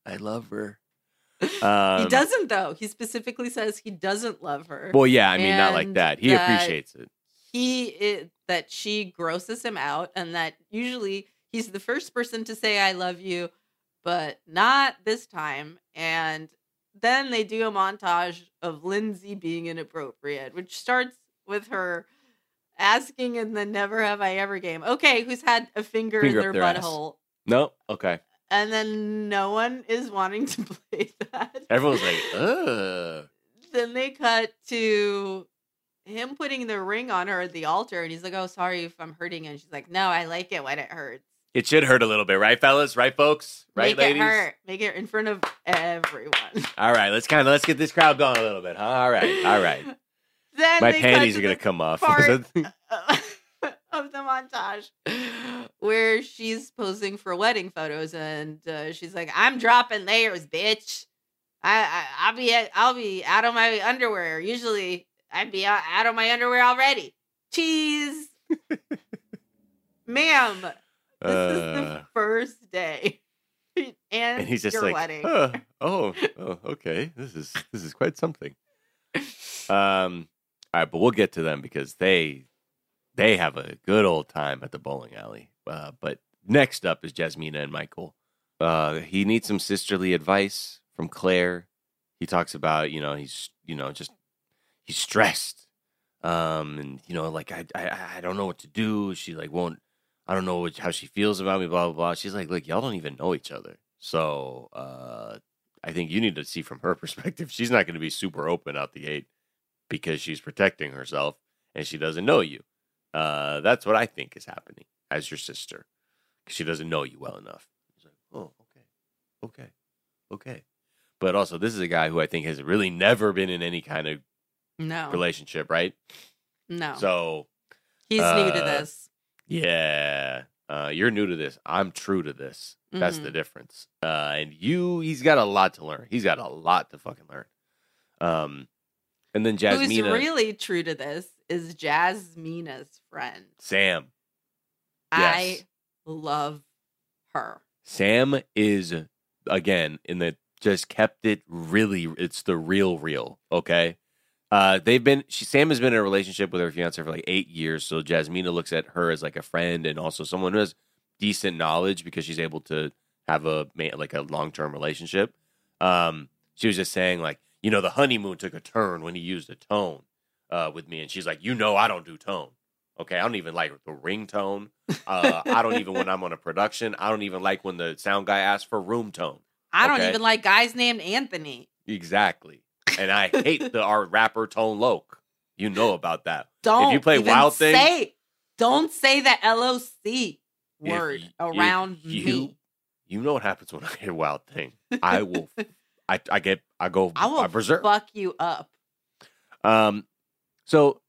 I love her. Um, he doesn't though. He specifically says he doesn't love her. Well, yeah, I mean, not like that. He that- appreciates it. he it, that she grosses him out and that usually he's the first person to say i love you but not this time and then they do a montage of lindsay being inappropriate which starts with her asking in the never have i ever game okay who's had a finger, Finger in their, their ass. butthole No, okay. And then no one is wanting to play that Everyone's like, ugh. then they cut to him putting the ring on her at the altar, and he's like, "Oh, sorry if I'm hurting." And she's like, "No, I like it when it hurts. It should hurt a little bit, right, fellas? Right, folks? Right, Make ladies? it hurt. Make it in front of everyone." All right, let's kind of let's get this crowd going a little bit, huh? All right, all right. then My panties to are gonna come off. part- of the montage where she's posing for wedding photos, and uh, she's like, "I'm dropping layers, bitch. I, I I'll be I'll be out of my underwear. Usually, I'd be out, out of my underwear already. Cheese, ma'am. This is the Uh, first day, and, and he's just your like, wedding. "Huh, oh, oh, okay. This is this is quite something. Um, all right, but we'll get to them because they they have a good old time at the bowling alley. Uh, but next up is Jasmina and Michael. Uh, he needs some sisterly advice from Claire. He talks about you know he's you know just he's stressed, um, and you know like I I I don't know what to do. She like won't. I don't know what, how she feels about me. Blah blah blah. She's like, look, y'all don't even know each other, so uh, I think you need to see from her perspective. She's not going to be super open out the gate because she's protecting herself and she doesn't know you. Uh, that's what I think is happening as your sister because she doesn't know you well enough. He's like, oh, okay, okay, okay. But also, this is a guy who I think has really never been in any kind of no, relationship, right? no, So, he's new to uh, this. yeah, uh, you're new to this. I'm true to this. That's Mhm. the difference. Uh, and you, he's got a lot to learn. He's got a lot to fucking learn. Um, and then Who's really true to this is Jasmina's friend. Sam. I Yes. love her. Sam is again in the just kept it really. It's the real, real. Okay, Uh, they've been. She Sam has been in a relationship with her fiance for like eight years. So Jasmina looks at her as like a friend and also someone who has decent knowledge because she's able to have a like a long term relationship. Um, she was just saying like, you know, the honeymoon took a turn when he used a tone uh, with me, and she's like, you know, I don't do tone. Okay, I don't even like the ringtone. Uh, I don't even when I'm on a production. I don't even like when the sound guy asks for room tone. I don't even like guys named Anthony. Exactly. And I hate the our rapper Tone Loc. You know about that. Don't if you play Wild Thing- say, don't say the LOC word if around you- me. You know what happens when I hear Wild Thing. I will I I get I go I will I berserk. fuck you up. Um so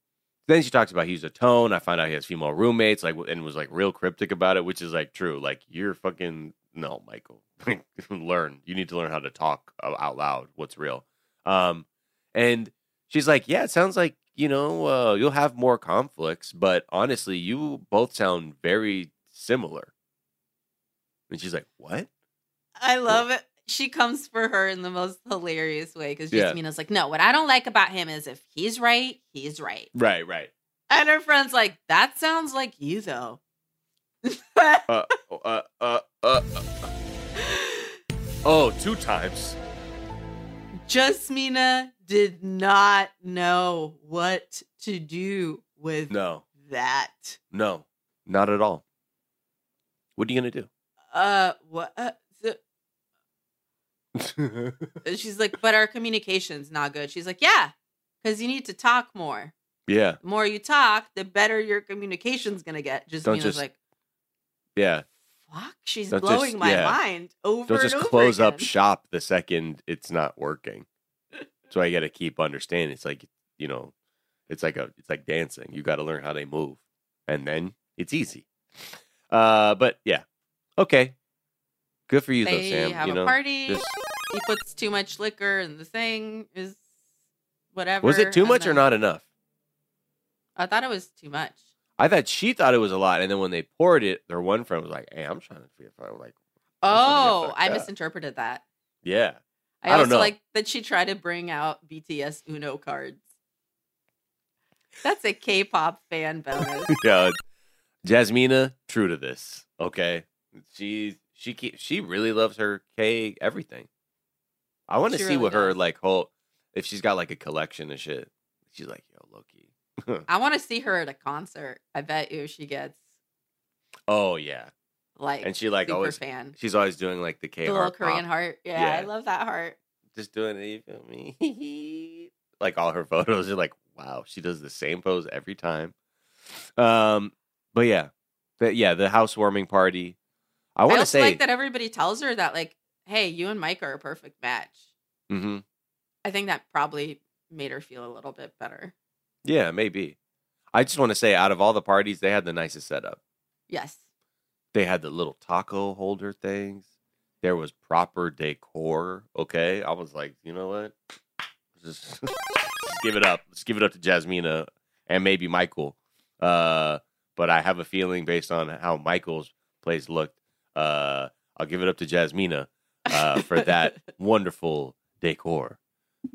then she talks about he's a tone. I find out he has female roommates, like and was like real cryptic about it, which is like true. Like you're fucking no, Michael. learn. You need to learn how to talk out loud. What's real? Um, and she's like, yeah, it sounds like you know uh, you'll have more conflicts, but honestly, you both sound very similar. And she's like, what? I love it. She comes for her in the most hilarious way because Yeah. Jasmina's like, no, what I don't like about him is if he's right, he's right. Right, right. And her friend's like, that sounds like you though. Uh, uh, uh, uh, uh. Oh, two times. Jasmina did not know what to do with No, that. no, not at all. What are you gonna do? Uh, what? So- do? and she's like, but our communication's not good. She's like, yeah, because you need to talk more. yeah, The more you talk, the better your communication's gonna get. Just Don't just- like, yeah. fuck, she's Don't blowing just- my yeah. mind over Don't just over close up shop the second it's not working. So I got to keep understanding. It's like you know, it's like a it's like dancing. You got to learn how they move, and then it's easy. Uh, but yeah, okay, good for you though, Sam. have you a know, party. just- He puts too much liquor in the thing. Is whatever. was it too and much or not enough? I thought it was too much. I thought she thought it was a lot, and then when they poured it, their one friend was like, "Hey, I'm trying to figure out like, I'm trying to get Oh, I misinterpreted that. yeah, I, I don't know. like that she tried to bring out BTS Uno cards. That's a K-pop fan bonus. yeah." Jasmina, true to this. Okay, she she keep, she really loves her K everything. I want to see really what her like whole if she's got like a collection of shit. She's like, "Yo, Loki." I want to see her at a concert. I bet you she gets oh yeah, like and she like super always fan. she's always doing like the K The little Korean pop. heart. Yeah, Yeah. I love that heart. just doing it. You feel me? like all her photos are like, wow, she does the same pose every time. Um, but yeah, the, yeah, the housewarming party. I I, want to say, like that everybody tells her that like, hey, you and Mike are a perfect match. Mhm. I think that probably made her feel a little bit better. yeah, maybe. I just want to say, out of all the parties, they had the nicest setup. Yes. They had the little taco holder things. There was proper decor. Okay, I was like, you know what? Just, just give it up. Let's give it up to Jasmina and maybe Michael. Uh, but I have a feeling based on how Michael's place looked, uh, I'll give it up to Jasmina uh, for that wonderful decor.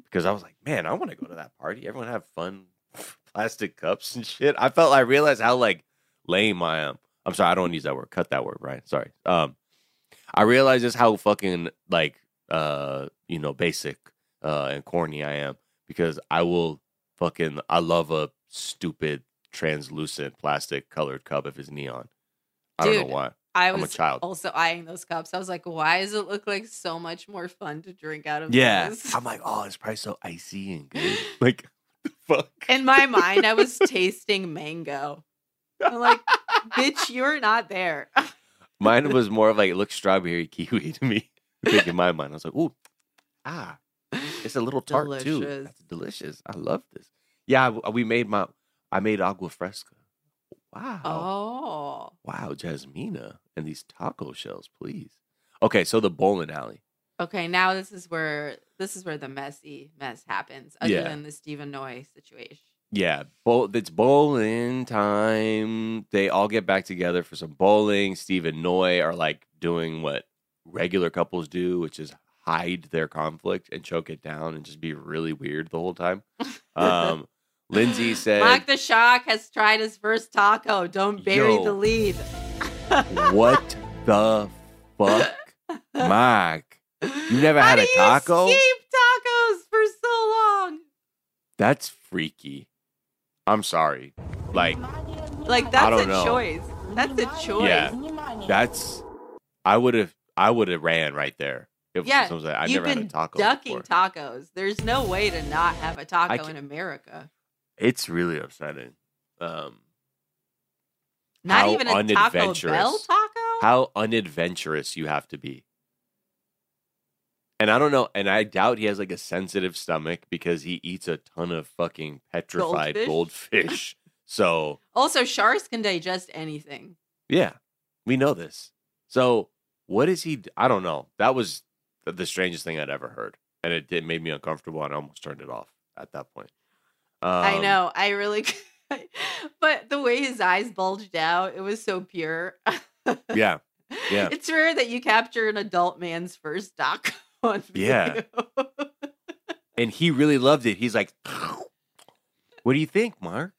Because I was like, man, I want to go to that party. Everyone have fun plastic cups and shit. I felt I realized how like lame I am. I'm sorry, I don't use that word. Cut that word, Brian. Sorry. Um, I realized just how fucking like uh you know basic uh and corny I am because I will fucking I love a stupid translucent plastic colored cup if it's neon. I don't know why. I I'm a was child. also eyeing those cups. I was like, why does it look like so much more fun to drink out of Yeah, those? I'm like, oh, it's probably so icy and good. like, fuck. In my mind, I was tasting mango. I'm like, bitch, you're not there. Mine was more of like it looked strawberry kiwi to me. Think in my mind, I was like, ooh, ah, it's a little tart too. That's delicious. I love this. Yeah, we made my. I made agua fresca. Wow. Oh. Wow, Jasmina and these taco shells, please. Okay, so the bowling alley. Okay, now this is where this is where the messy mess happens, other Yeah. than the Stephen Noi situation. Yeah, bowl, it's bowling time. They all get back together for some bowling. Steve and Noi are like doing what regular couples do, which is hide their conflict and choke it down and just be really weird the whole time. Um, Lindsay said, Mark the Shark has tried his first taco. Don't bury Yo. the lead. "What the fuck, Mark? You never How had a taco? Skip tacos for so long. That's freaky. I'm sorry. Like Like that's don't a know. choice. That's a choice. Yeah. that's I would have I would have ran right there if Yeah, someone said I You've never had been a taco. ducking before." tacos. There's no way to not have a taco ca- in America. It's really upsetting. Um, Not even a Taco Bell unadventurous. taco. how unadventurous you have to be. And I don't know, and I doubt he has like a sensitive stomach because he eats a ton of fucking petrified Goldfish? goldfish. so also, sharks can digest anything. yeah, we know this. So what is he? I don't know. That was the, strangest thing I'd ever heard, and it did made me uncomfortable, and I almost turned it off at that point. I Um, know. I really. but the way his eyes bulged out, it was so pure. Yeah, Yeah. It's rare that you capture an adult man's first taco on Yeah. and he really loved it. He's like, "What do you think, Mark?"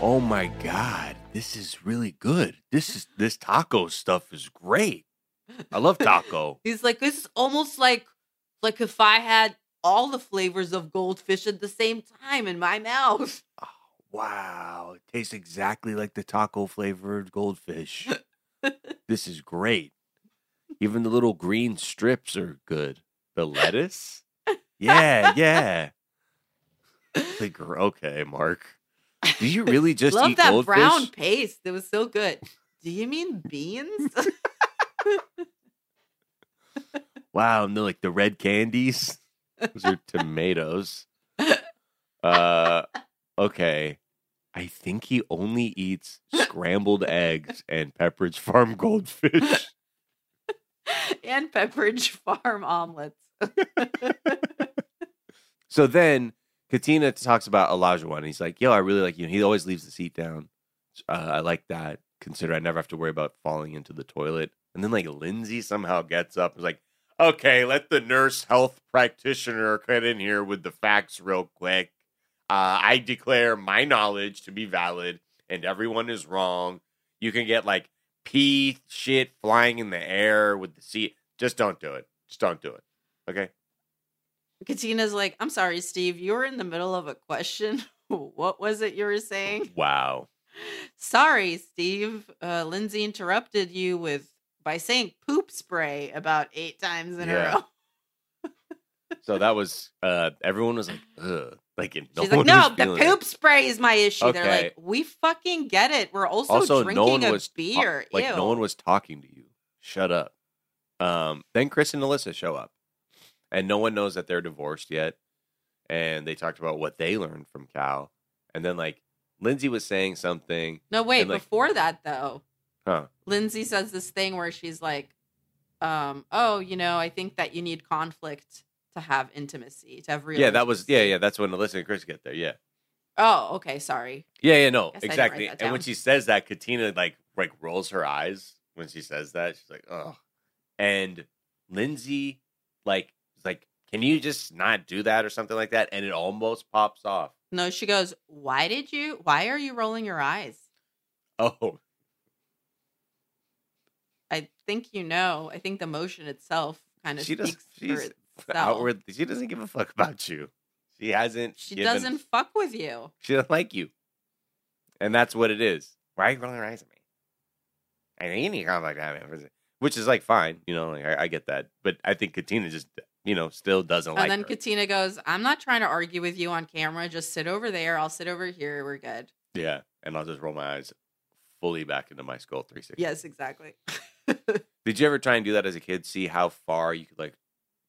oh my god, this is really good. This is this taco stuff is great. I love taco. He's like, this is almost like like if I had all the flavors of goldfish at the same time in my mouth. Oh, wow, it tastes exactly like the taco flavored goldfish. this is great. Even the little green strips are good. The lettuce? Yeah, yeah. Like, okay, Mark. Do you really just Love eat that goldfish? brown paste. It was so good. Do you mean beans? Wow, and they're like the red candies. Those are tomatoes. Uh, okay. I think he only eats scrambled eggs and Pepperidge Farm goldfish. and Pepperidge Farm omelets. So then Katina talks about Elijah one. He's like, "Yo, I really like you." He always leaves the seat down. Uh, I like that. Consider I never have to worry about falling into the toilet. And then like Lindsay somehow gets up and is like, "Okay, let the nurse health practitioner get in here with the facts real quick. Uh, I declare my knowledge to be valid, and everyone is wrong. You can get like pee shit flying in the air with the seat. Just don't do it. Just don't do it. Okay." Katina's like, I'm sorry, Steve, you were in the middle of a question. what was it you were saying? Wow. Sorry, Steve. Uh, Lindsay interrupted you with by saying poop spray about eight times in Yeah. a row. So that was uh everyone was like, ugh. Like no She's like, no, the poop it. spray is my issue. They're like, we fucking get it. We're also, Also, drinking no one a was ta- beer. like no one was talking to you. Shut up. Um then Chris and Alyssa show up. And no one knows that they're divorced yet. And they talked about what they learned from Cal. And then like Lindsay was saying something. No, wait, and, like- before that though, Huh. Lindsay says this thing where she's like, um, oh, you know, I think that you need conflict to have intimacy, to have real Yeah, that was yeah, yeah, that's when Alyssa and Chris get there. Yeah. Oh, okay, sorry. Yeah, yeah, no, Guess I didn't exactly. that And when she says that, Katina like like rolls her eyes when she says that. She's like, oh. And Lindsay like is like, can you just not do that or something like that? And it almost pops off. No, she goes, Why did you why are you rolling your eyes? Oh, I think you know. I think the motion itself kind of she does. speaks for She's itself. outward. She doesn't give a fuck about you. She hasn't. She given- doesn't fuck with you. She doesn't like you, and that's what it is. Why are you rolling your eyes at me? I think you need to like that, man. Which is like fine, you know. Like I, I get that, but I think Katina just, you know, still doesn't And like And then her. Katina goes, I'm not trying to argue with you on camera. Just sit over there. I'll sit over here. We're good. Yeah, and I'll just roll my eyes fully back into my skull 360. Yes, exactly. Did you ever try and do that as a kid? See how far you could like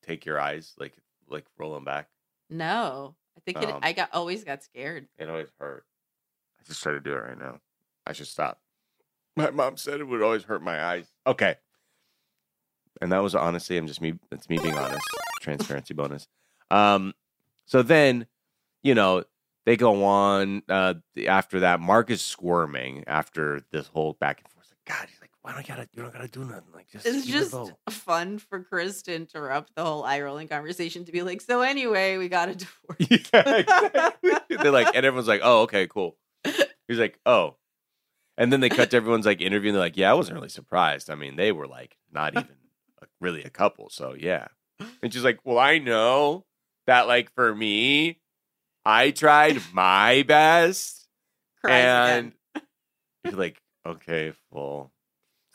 take your eyes, like like roll them back. no. I think it, Um, I got always got scared. It always hurt. I just try to do it right now. I should stop. My mom said it would always hurt my eyes. Okay. And that was honestly, I'm just me. It's me being honest. Transparency bonus. Um. So then, you know, they go on. Uh, after that, Mark is squirming after this whole back and forth. Like, God, he's like, why don't you gotta you don't gotta do nothing. Like just It's it just fun for Chris to interrupt the whole eye rolling conversation to be like, so anyway, we got a divorce. yeah, exactly. They're like, and everyone's like, oh, okay, cool. He's like, oh. And then they cut to everyone's like interview and they're like, yeah, I wasn't really surprised. I mean, they were like not even a- really a couple. So yeah. And she's like, well, I know that like for me, I tried my best. And you're like, okay, well.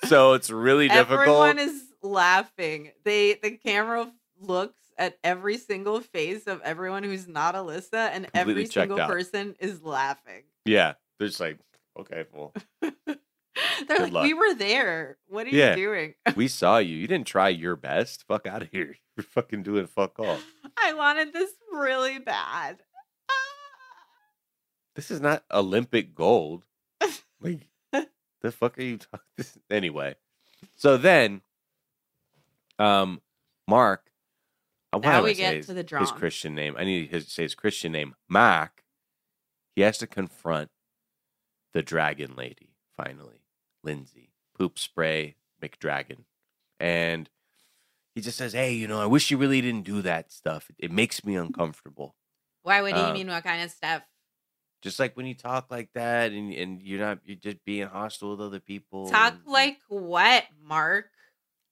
So it's really difficult. Everyone is laughing. They the camera looks at every single face of everyone who's not Alyssa, and every Completely checked single out. person is laughing. yeah. They're just like, okay, well, They're like, luck. we were there. What are Yeah. you doing? we saw you. You didn't try your best. Fuck out of here. You're fucking doing fuck all. I wanted this really bad. Ah. This is not Olympic gold. Like, the fuck are you talking? Anyway, so then, um, Mark. why Now we get his, to the drama. his. Christian name. I need to say his Christian name. Mark. He has to confront the dragon lady. Finally, Lindsay, poop spray McDragon, and he just says, "Hey, you know, I wish you really didn't do that stuff. It, it makes me uncomfortable." Why would he Um, mean what kind of stuff? Just like when you talk like that and and you're not you're just being hostile with other people Talk and- like what, Mark?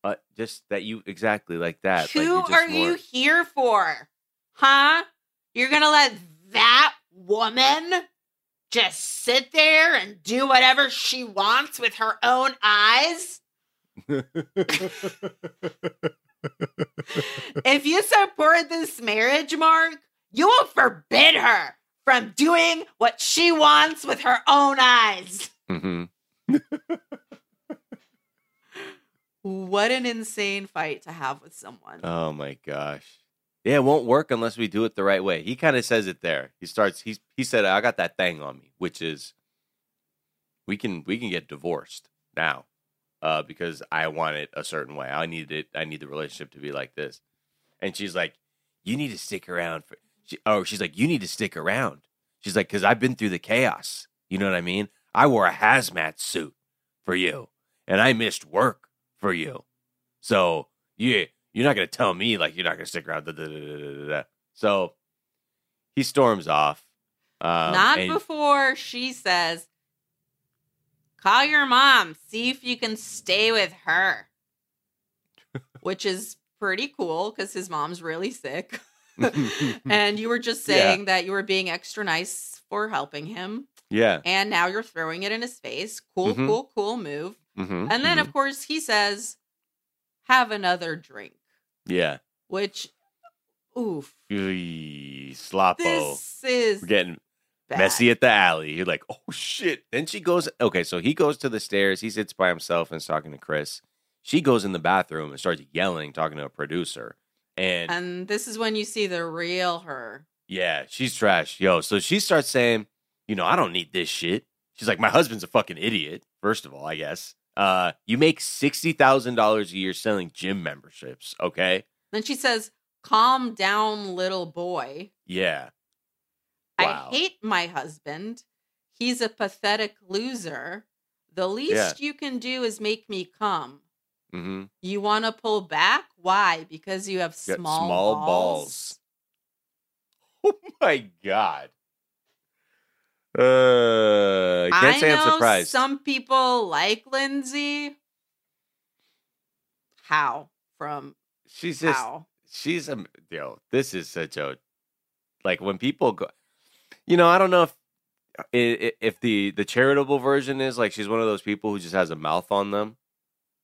uh, just that you exactly like that Who just are more- you here for? Huh? You're gonna let that woman just sit there and do whatever she wants with her own eyes? If you support this marriage, Mark, you will forbid her from doing what she wants with her own eyes. Mhm. What an insane fight to have with someone. oh my gosh yeah it won't work unless we do it the right way he kind of says it there he starts he's he said i got that thing on me which is we can we can get divorced now uh because i want it a certain way i need it i need the relationship to be like this and she's like you need to stick around for she, oh she's like you need to stick around. She's like because i've been through the chaos. You know what i mean? I wore a hazmat suit for you and i missed work for you. So yeah you're not gonna tell me like you're not gonna stick around. Da, da, da, so he storms off um, Not and- before she says, call your mom, see if you can stay with her. Which is pretty cool because his mom's really sick. and you were just Yeah. saying that you were being extra nice for helping him. yeah And now you're throwing it in his face. Cool, Mhm. cool, cool move. mhm, And then, mhm. of course, he says, have another drink, yeah which, oof. Eey, sloppo This is we're getting bad. messy at the alley. You're like, oh shit. Then she goes, okay, so he goes to the stairs. He sits by himself and is talking to Chris. She goes in the bathroom and starts yelling, talking to a producer. And, And this is when you see the real her. yeah, she's trash. Yo, so she starts saying, you know, I don't need this shit. She's like, my husband's a fucking idiot, first of all, I guess. Uh, you make $60,000 a year selling gym memberships, okay? Then she says, Calm down, little boy. Yeah. Wow. I hate my husband. He's a pathetic loser. The least Yeah. you can do is make me come. Mm-hmm. You want to pull back? Why? Because you have small, small balls. balls. Oh my god. Uh, I can't I say know I'm surprised. some people like Lindsay. How? From she's just how? she's a yo. This is such a like when people go. You know, I don't know if i- if the the charitable version is like she's one of those people who just has a mouth on them,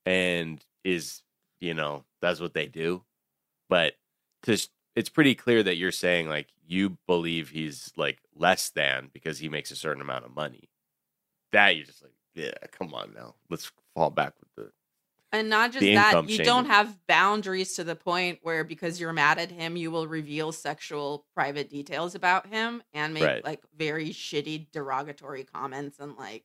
and is you know that's what they do, but to it's pretty clear that you're saying like you believe he's like less than because he makes a certain amount of money. That you're just like, yeah, come on now, let's fall back with the And not just that, you don't have boundaries to the point where because you're mad at him, you will reveal sexual private details about him and make Right. like very shitty derogatory comments and like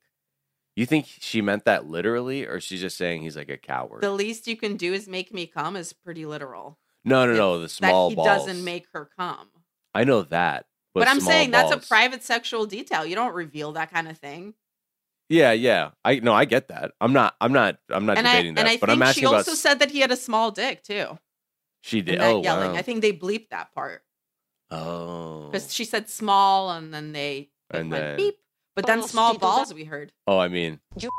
You think she meant that literally, or she's just saying he's like a coward? the least you can do is make me come is pretty literal. no, no, no. The small that he balls. doesn't make her come. I know that, but, But, I'm saying that's a private sexual detail. You don't reveal that kind of thing. Yeah, yeah. I no, I get that. I'm not. I'm not. I'm not and I debating and that. I but think I'm she asking about. also said that he had a small dick too. she did. Oh yelling. wow. I think they bleeped that part oh. because she said small, and then they And went then- beep. But then small Balls, balls we heard. Oh, I mean. You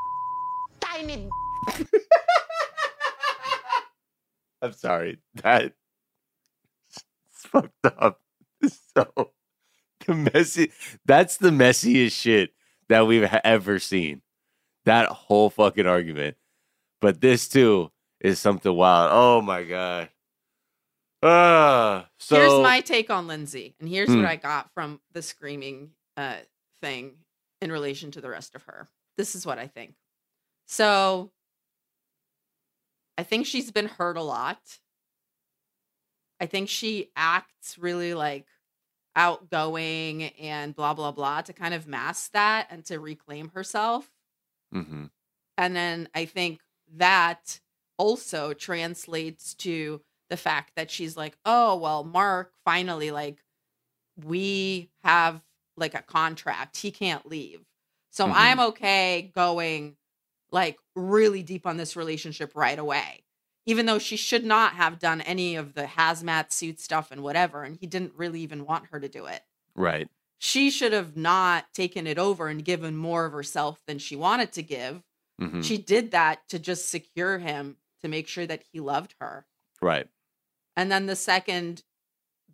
Tiny I'm sorry. That it's fucked up. So the messy. That's the messiest shit that we've ever seen. That whole fucking argument. But this too is something wild. Oh my god. Ah. So here's my take on Lindsay, and here's Hmm. what I got from the screaming uh, thing in relation to the rest of her. This is what I think. So, I think she's been hurt a lot. I think she acts really like outgoing and blah blah blah to kind of mask that and to reclaim herself. Mhm. And then I think that also translates to the fact that she's like, oh, well, Mark finally, like, we have like a contract. He can't leave. So Mhm. I'm okay going like really deep on this relationship right away. Even though she should not have done any of the hazmat suit stuff and whatever. And he didn't really even want her to do it right. she should have not taken it over and given more of herself than she wanted to give. Mhm. She did that to just secure him to make sure that he loved her. Right. And then the second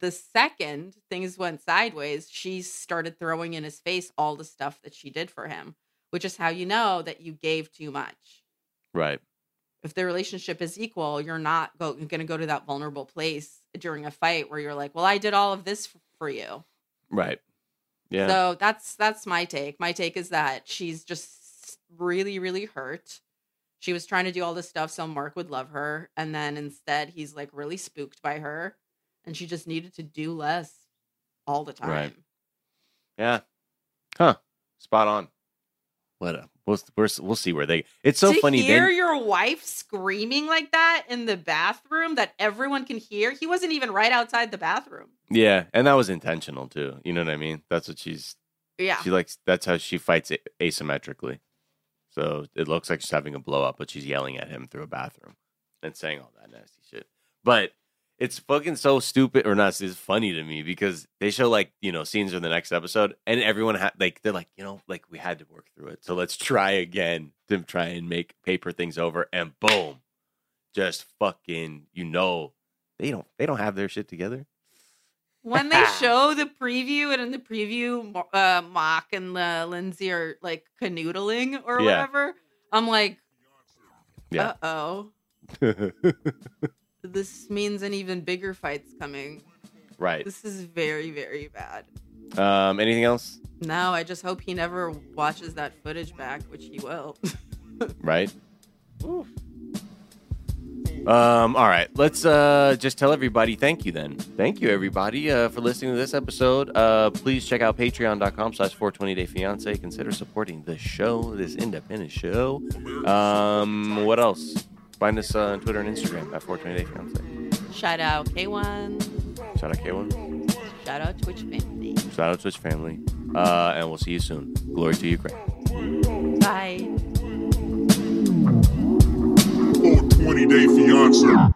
the second things went sideways, she started throwing in his face all the stuff that she did for him, which is how you know that you gave too much. Right. If the relationship is equal, you're not go- going to go to that vulnerable place during a fight where you're like, "Well, I did all of this f- for you." Right. Yeah. So that's that's my take. My take is that she's just really, really hurt. She was trying to do all this stuff so Mark would love her, and then instead he's like really spooked by her, and she just needed to do less all the time. Right. yeah. Huh. Spot on. What a we'll, we're, we'll see where they. It's so to funny. hear Then your wife screaming like that in the bathroom that everyone can hear. He wasn't even right outside the bathroom. yeah, and that was intentional too. You know what I mean? That's what she's Yeah. She likes that's how she fights it asymmetrically. So it looks like she's having a blow up, but she's yelling at him through a bathroom and saying all that nasty shit. But it's fucking so stupid, or not? It's funny to me because they show like you know scenes in the next episode, and everyone ha- like they're like you know like we had to work through it, so let's try again to try and make paper things over, and boom, just fucking you know they don't they don't have their shit together. when they show the preview and in the preview uh mock and uh, lindsay are like canoodling or Yeah. whatever i'm like Yeah. uh-oh this means an even bigger fight's coming right. this is very very bad Um. Anything else? no i just hope he never watches that footage back which he will right? Um, all right, let's uh, just tell everybody thank you then. Thank you, everybody, uh, for listening to this episode. Uh, please check out patreon.com slash 420 day fiance. Consider supporting the show, this independent show. Um, what else? Find us uh, on Twitter and Instagram at 420 day fiance. shout out k1 Shout out K1. shout out twitch family Shout out Twitch family. Uh, and we'll see you soon. Glory to Ukraine. bye 420 Day Fiance.